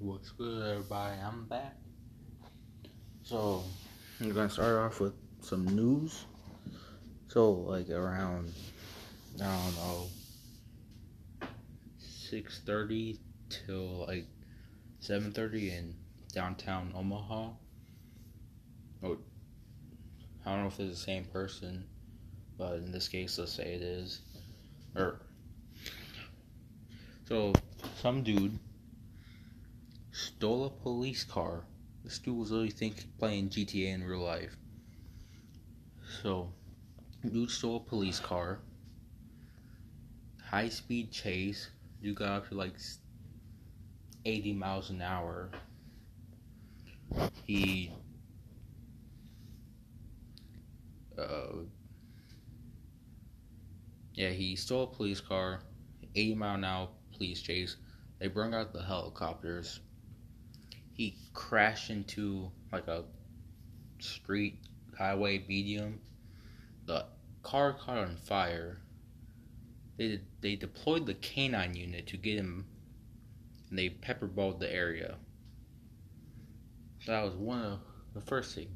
What's good, everybody? I'm back. So, I'm gonna start off with some news. So, like around, I don't know, six thirty till like seven thirty in downtown Omaha. Oh, I don't know if it's the same person, but in this case, let's say it is. Or, so some dude stole a police car. This dude was literally think playing GTA in real life. So, dude stole a police car. High speed chase. You got up to like 80 miles an hour. He. Uh, yeah, he stole a police car. 80 mile an hour police chase. They bring out the helicopters he crashed into like a street highway medium. The car caught on fire. They they deployed the canine unit to get him, and they pepperballed the area. So that was one of the first thing.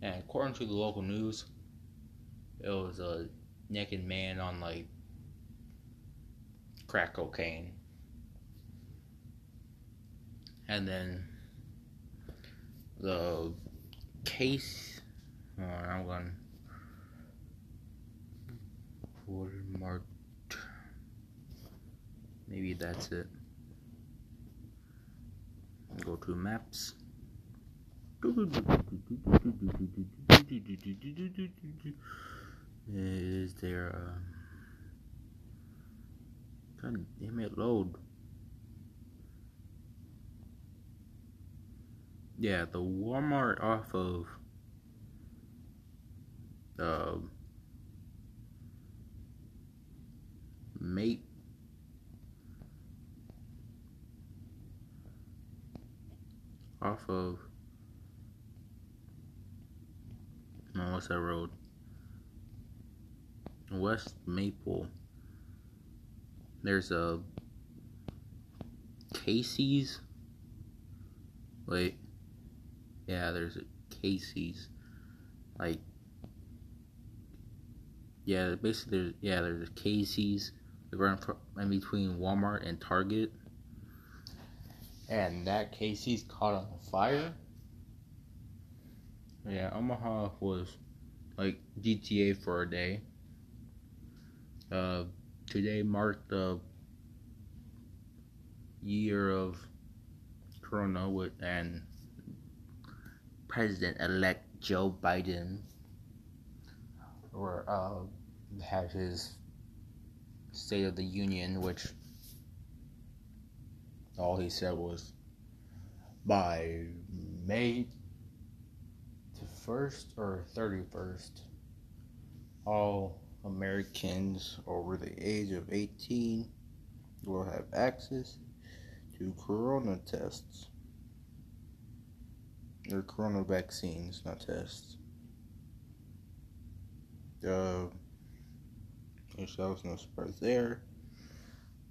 And according to the local news, it was a naked man on like crack cocaine and then the case. Oh, I'm going watermarked. Maybe that's it. Go to maps. Is there a God damn it load? Yeah, the Walmart off of the mate off of no, what's that road? West Maple. There's a Casey's. Wait. Yeah, there's a Casey's. Like, yeah, basically, there's yeah, there's a Casey's. Right in between Walmart and Target. And that Casey's caught on fire. Yeah, Omaha was like GTA for a day. Uh, today marked the year of Corona with and President elect Joe Biden or uh, had his State of the Union, which all he said was by May the 1st or 31st, all Americans over the age of 18 will have access to corona tests. Or corona vaccines, not tests. Uh, which that was no surprise there.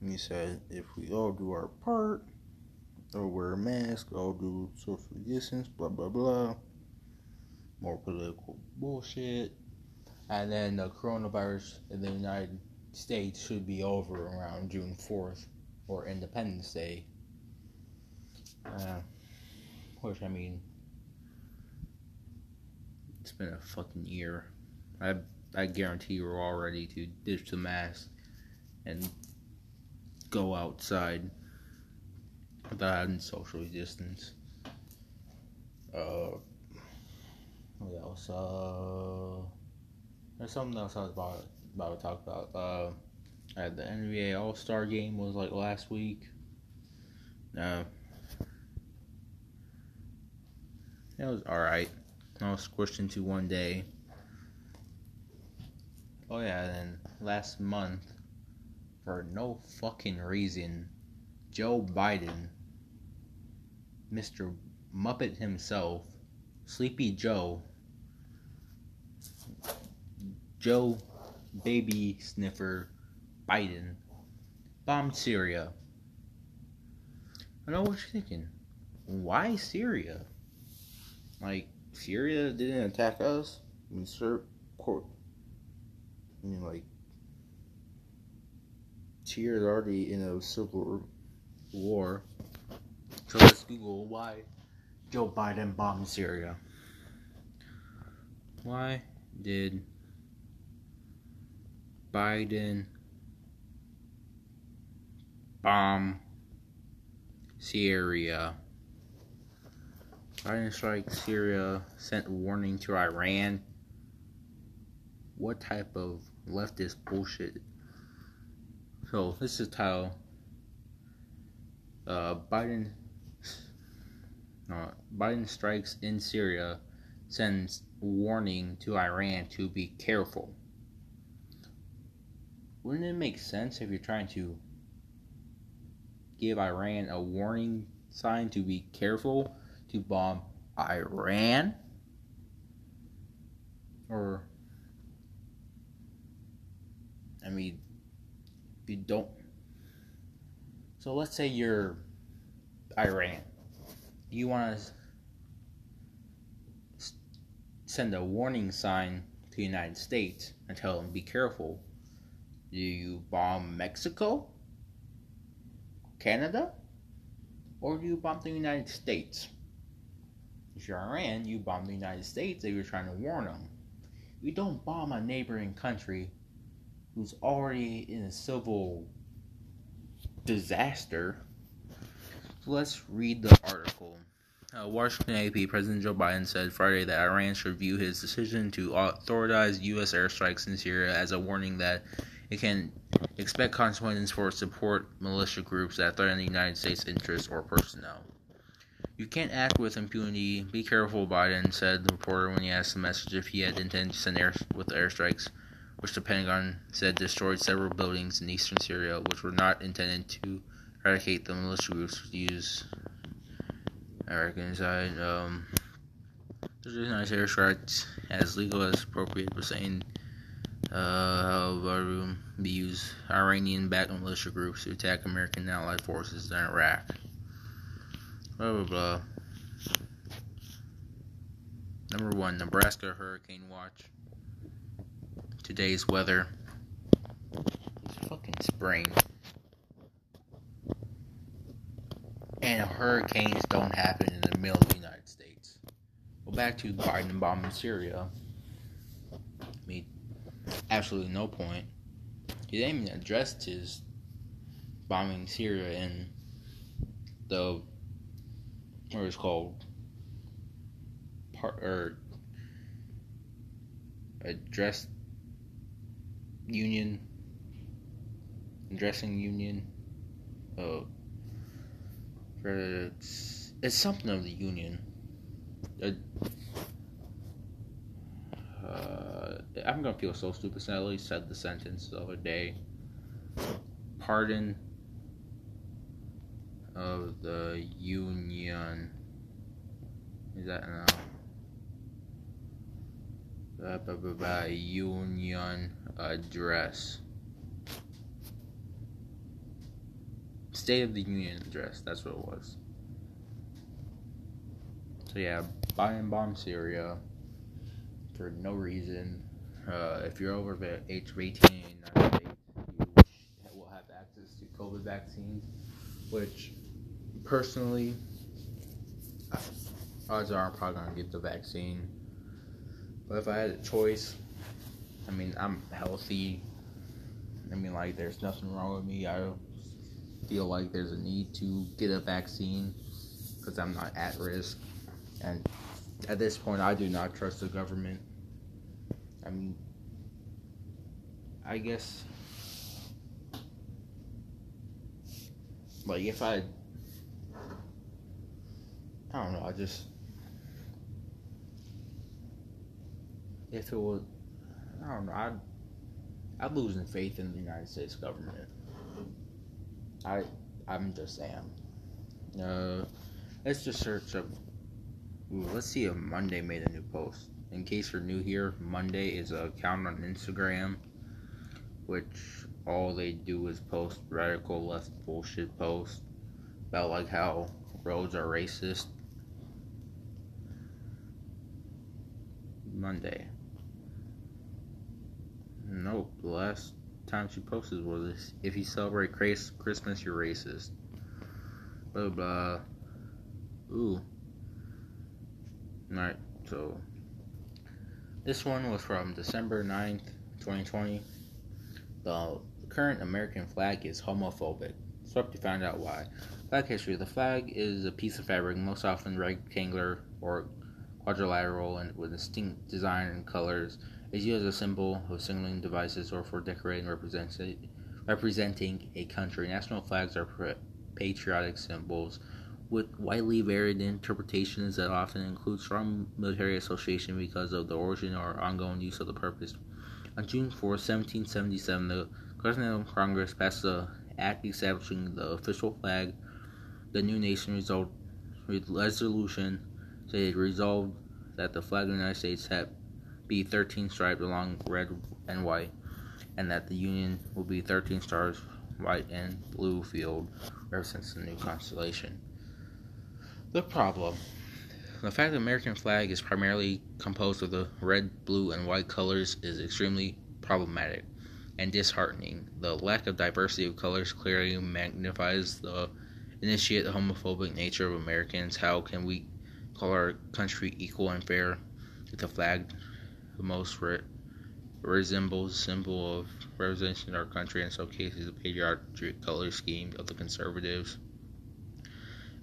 And he said, if we all do our part, all wear a mask, all do social distance, blah blah blah. More political bullshit. And then the coronavirus in the United States should be over around June 4th or Independence Day. Uh, which I mean, been a fucking year. I I guarantee you're all ready to ditch the mask and go outside without having social distance. Uh, what else? Uh, there's something else I was about about to talk about. Uh, the NBA All Star game was like last week. Uh, it was all squished into one day. Oh yeah, then last month, for no fucking reason, Joe Biden, Mr. Muppet himself, Sleepy Joe, Joe Baby Sniffer Biden, bombed Syria. I know what you're thinking. Why Syria? Like Syria didn't attack us. I mean, sir, court. I mean, like Syria's already in a civil war. So let's Google why Joe Biden bombed Syria. Why did Biden bomb Syria? Biden strike Syria sent warning to Iran. What type of leftist bullshit? So this is title. Uh, Biden. Uh, Biden strikes in Syria, sends warning to Iran to be careful. Wouldn't it make sense if you're trying to give Iran a warning sign to be careful to bomb Iran? Or, I mean, you don't. So let's say you're Iran. You want to send a warning sign to the United States and tell them be careful. Do you bomb Mexico? Canada? Or do you bomb the United States? Iran, you bomb the United States if you're trying to warn them. You don't bomb a neighboring country who's already in a civil disaster. So let's read the article. Uh, Washington AP President Joe Biden said Friday that Iran should view his decision to authorize U.S. airstrikes in Syria as a warning that it can expect consequences for support militia groups that threaten the United States interests or personnel. You can't act with impunity. Be careful, Biden said the reporter when he asked the message if he had intended to send air with airstrikes, which the Pentagon said destroyed several buildings in eastern Syria, which were not intended to eradicate the militia groups use. Reckon inside um, the United airstrikes as legal as appropriate, but saying uh, how be used Iranian-backed militia groups to attack American allied forces in Iraq. Blah blah blah. Number one, Nebraska Hurricane Watch. Today's weather. It's fucking spring. And hurricanes don't happen in the middle of the United States. Well, back to Biden bombing Syria. I mean, absolutely no point. He didn't even address his bombing Syria in the what it's called part or address union dressing union uh it's, it's something of the union uh, uh, I'm gonna feel so stupid. So I least said the sentence the other day. Pardon of the Union. Is that enough? Blah, blah, blah, blah, union address. State of the Union address. That's what it was. So yeah, Biden bomb Syria for no reason. Uh, if you're over the age of 18 in the United States, you will have access to COVID vaccines, which personally, odds are I'm probably gonna get the vaccine. But if I had a choice, I mean, I'm healthy. I mean, like, there's nothing wrong with me. I feel like there's a need to get a vaccine because I'm not at risk. And at this point, I do not trust the government. I mean, I guess, like, if I I don't know. I just if it was, I don't know. I I'm losing faith in the United States government. I I'm just saying. Uh, let's just search up. Ooh, let's see if Monday made a new post. In case you're new here, Monday is a account on Instagram, which all they do is post radical left bullshit posts about like how roads are racist. Monday. Nope, the last time she posted was this. If you celebrate Christmas, you're racist. Blah blah. Ooh. Alright, so this one was from December 9th, 2020. The current American flag is homophobic. So to find out why. Flag history. The flag is a piece of fabric, most often rectangular or quadrilateral and with distinct design and colors. It's used as a symbol of signaling devices or for decorating representing a country. National flags are patriotic symbols with widely varied interpretations that often include strong military association because of the origin or ongoing use of the purpose. On June 4, 1777, the Continental Congress passed the act establishing the official flag. The new nation result, resolution said resolved that the flag of the United States be 13 stripes along red and white, and that the Union will be 13 stars, white and blue field, represents the new constellation. The problem. The fact that the American flag is primarily composed of the red, blue, and white colors is extremely problematic and disheartening. The lack of diversity of colors clearly magnifies the initiate the homophobic nature of Americans. How can we call our country equal and fair the flag the most re- resembles symbol of representation of our country and some cases the patriotic color scheme of the conservatives?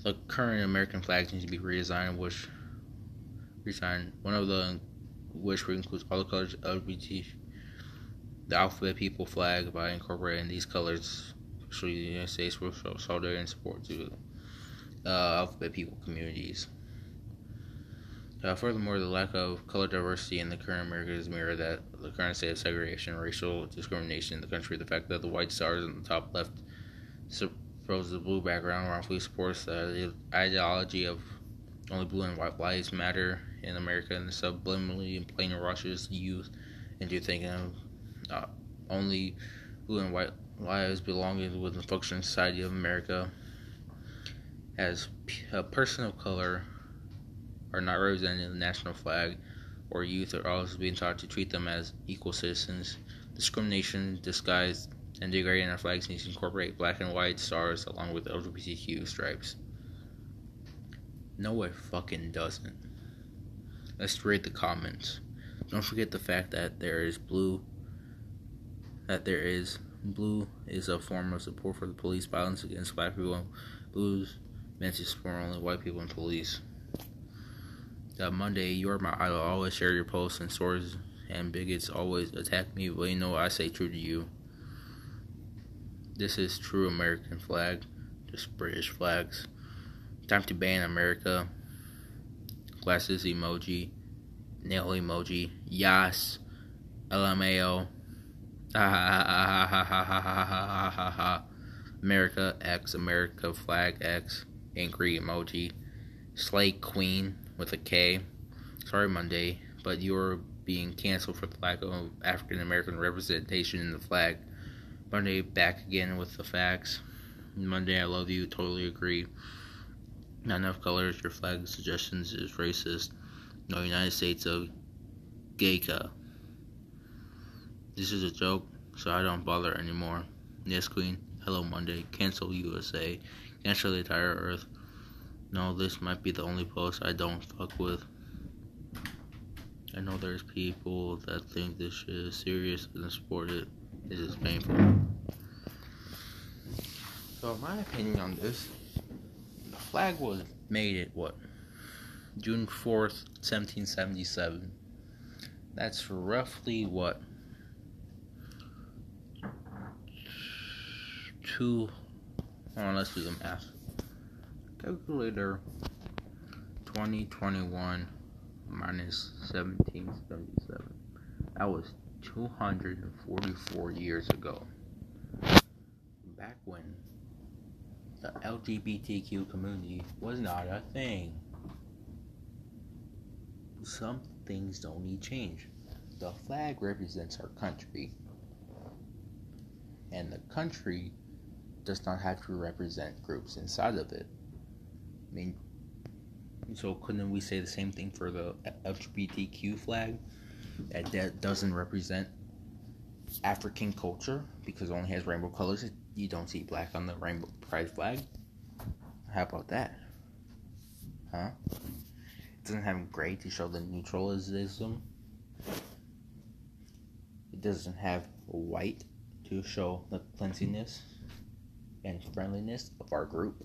the current American flag needs to be redesigned, which redesigned. One of the which includes all the colors LGBT, the alphabet people flag by incorporating these colors. Especially the United States will show solidarity and support to uh, alphabet people communities. Uh, furthermore, the lack of color diversity in the current America is mirror that the current state of segregation, racial discrimination in the country, the fact that the white stars in the top left throws the blue background wrongfully supports the ideology of only blue and white lives matter in America and subliminally and plain rushes youth into thinking of uh, only blue and white lives belonging within the functioning society of America. As a person of color are not represented in the national flag, or youth are also being taught to treat them as equal citizens. Discrimination disguised and degrading our flags needs to incorporate black and white stars along with LGBTQ stripes. No, it fucking doesn't. Let's read the comments. Don't forget the fact that there is blue. That there is blue is a form of support for the police violence against black people. Blues meant to support only white people and police. That Monday, you are my idol. always share your posts and stories, and bigots always attack me. But you know I say true to you. This is true American flag, just British flags. Time to ban America. Glasses emoji, nail emoji, yas, LMAO, America X, America flag X, angry emoji, slay queen with a K. Sorry, Monday, but you're being canceled for the lack of African American representation in the flag. Monday back again with the facts. Monday, I love you. Totally agree. Not enough colors. Your flag suggestions is racist. No United States of Gayka. This is a joke, so I don't bother anymore. Yes, Queen. Hello, Monday. Cancel USA. Cancel the entire Earth. No, this might be the only post I don't fuck with. I know there's people that think this shit is serious and support it. This is painful. So, my opinion on this, the flag was made at what? June 4th, 1777. That's roughly what? Two. Oh, let's do the math. Calculator 2021 minus 1777. That was 244 years ago. Back when the LGBTQ community was not a thing. Some things don't need change. The flag represents our country. And the country does not have to represent groups inside of it. I mean, so couldn't we say the same thing for the LGBTQ flag? That, that doesn't represent African culture because it only has rainbow colors. You don't see black on the rainbow pride flag. How about that? Huh? It doesn't have gray to show the neutralism. It doesn't have white to show the cleanliness and friendliness of our group.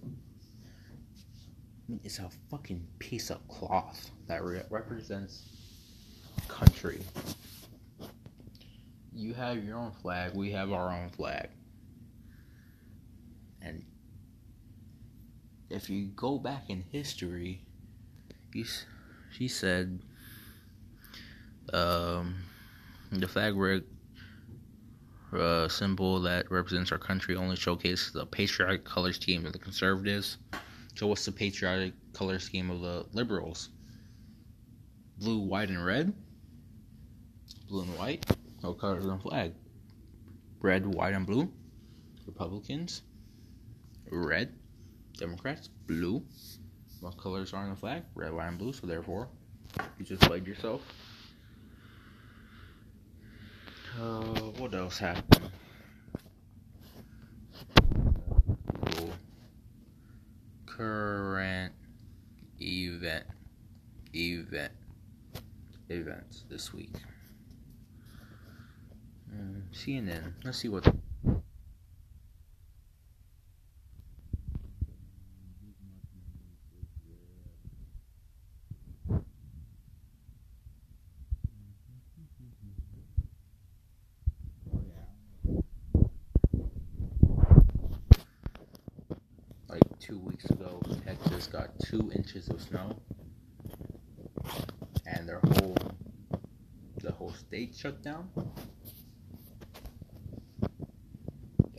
It's a fucking piece of cloth that re- represents country. You have your own flag, we have our own flag. And if you go back in history, you, she said um, the flag rig uh, symbol that represents our country only showcases the patriotic color scheme of the conservatives. So, what's the patriotic color scheme of the liberals? Blue, white, and red. Blue and white. No colors on the flag. Red, white, and blue. Republicans. Red. Democrats. Blue. What colors are on the flag? Red, white, and blue. So therefore, you just played yourself. Uh, what else happened? Current event, event, events this week. Mm, CNN. Let's see what. like two weeks ago, Texas got two inches of snow, and their whole the whole state shut down.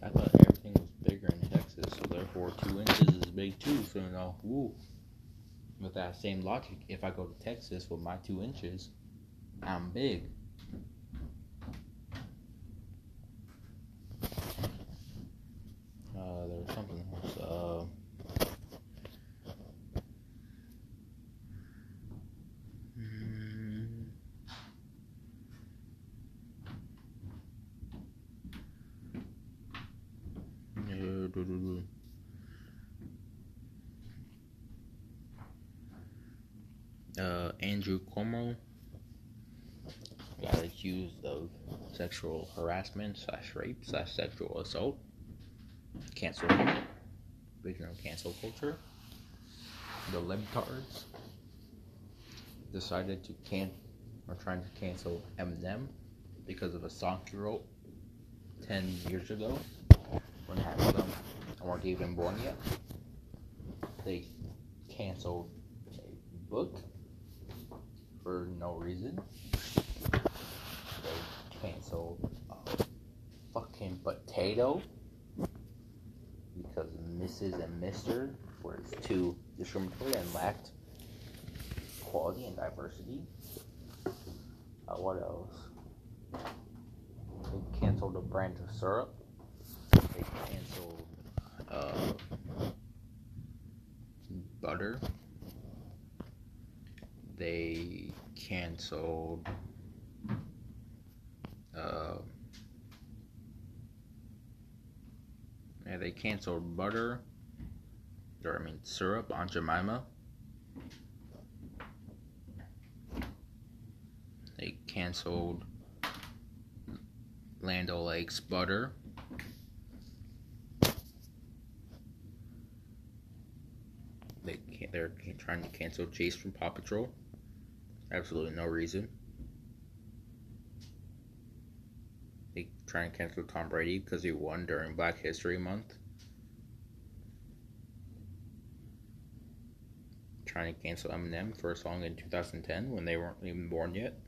I thought everything was bigger in Texas, so therefore two inches is big too. So you know, woo. With that same logic, if I go to Texas with my two inches, I'm big. Uh, there was something else. Uh, mm, do. Uh, Andrew Cuomo got accused of sexual harassment slash rape slash sexual assault cancel regional cancel culture. The libtards decided to can or trying to cancel Eminem because of a song he wrote ten years ago of them weren't even born yet. They canceled a book for no reason. They canceled a fucking potato because Mrs. and Mr. were too discriminatory and lacked quality and diversity. Uh, what else? They canceled a brand of syrup. They canceled uh, butter. They canceled. Uh, Yeah, they canceled butter, or I mean syrup Aunt Jemima. They canceled Land O'Lakes butter. They can't, they're trying to cancel Chase from Paw Patrol. Absolutely no reason. They trying to cancel Tom Brady because he won during Black History Month. Trying to cancel Eminem for a song in 2010 when they weren't even born yet.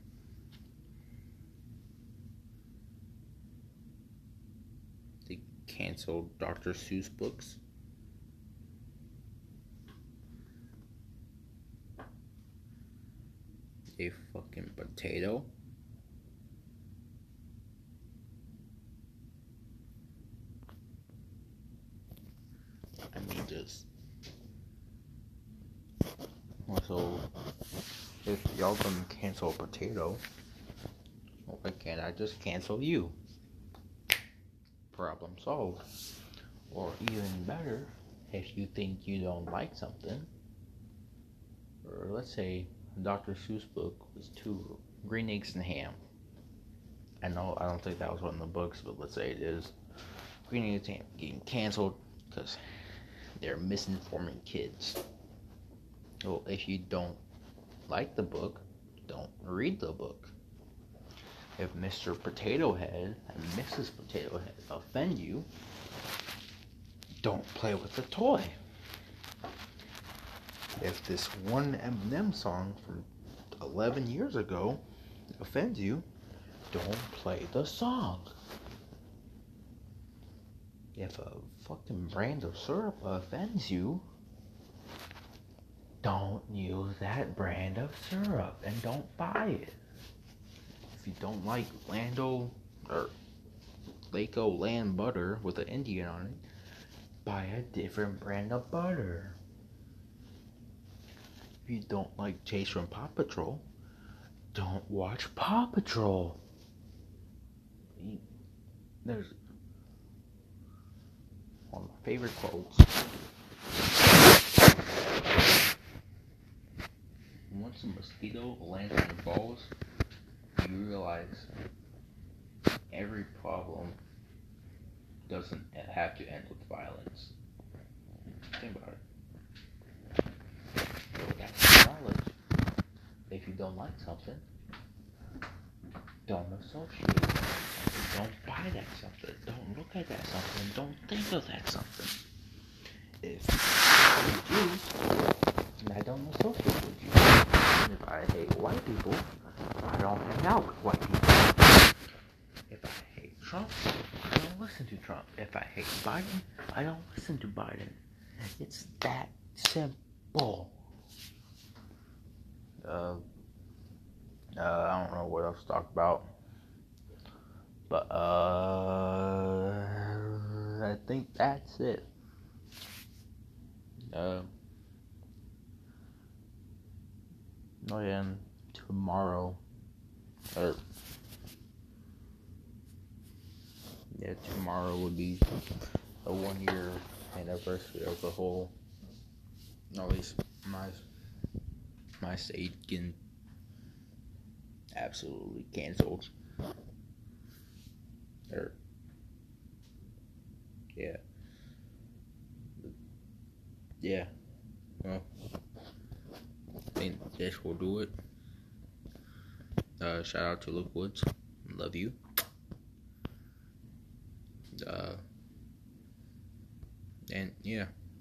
They canceled Dr. Seuss books. a fucking potato. I mean, just. Also, if y'all gonna cancel a potato, why can't I just cancel you? Problem solved. Or even better, if you think you don't like something, or let's say Dr. Seuss book was two green eggs and ham. I know I don't think that was one of the books, but let's say it is. Green eggs and ham getting canceled because they're misinforming kids. Well, if you don't like the book, don't read the book. If Mr. Potato Head and Mrs. Potato Head offend you, don't play with the toy. If this one Eminem song from 11 years ago offends you, don't play the song. If a fucking brand of syrup offends you, don't use that brand of syrup and don't buy it. If you don't like Lando or Laco Land butter with an Indian on it, buy a different brand of butter. If you don't like Chase from Paw Patrol, don't watch Paw Patrol. There's one of my favorite quotes. Once a mosquito lands on your balls, you realize every problem doesn't have to end with violence. Think about it. That's knowledge. If you don't like something, don't associate with something. Don't buy that something. Don't look at that something. Don't think of that something. If you and I don't associate with you. And if I hate white people, I don't hang out with white people. If I hate Trump, I don't listen to Trump. If I hate Biden, I don't listen to Biden. It's that simple. Uh, uh, I don't know what else to talk about. But, uh, I think that's it. Uh, oh yeah, and tomorrow, or, yeah, tomorrow would be a one year anniversary of the whole, at least my, my state getting absolutely canceled. Or, yeah. Yeah. Well, I think this will do it. Uh, shout out to Luke Woods. Love you. Uh, and yeah.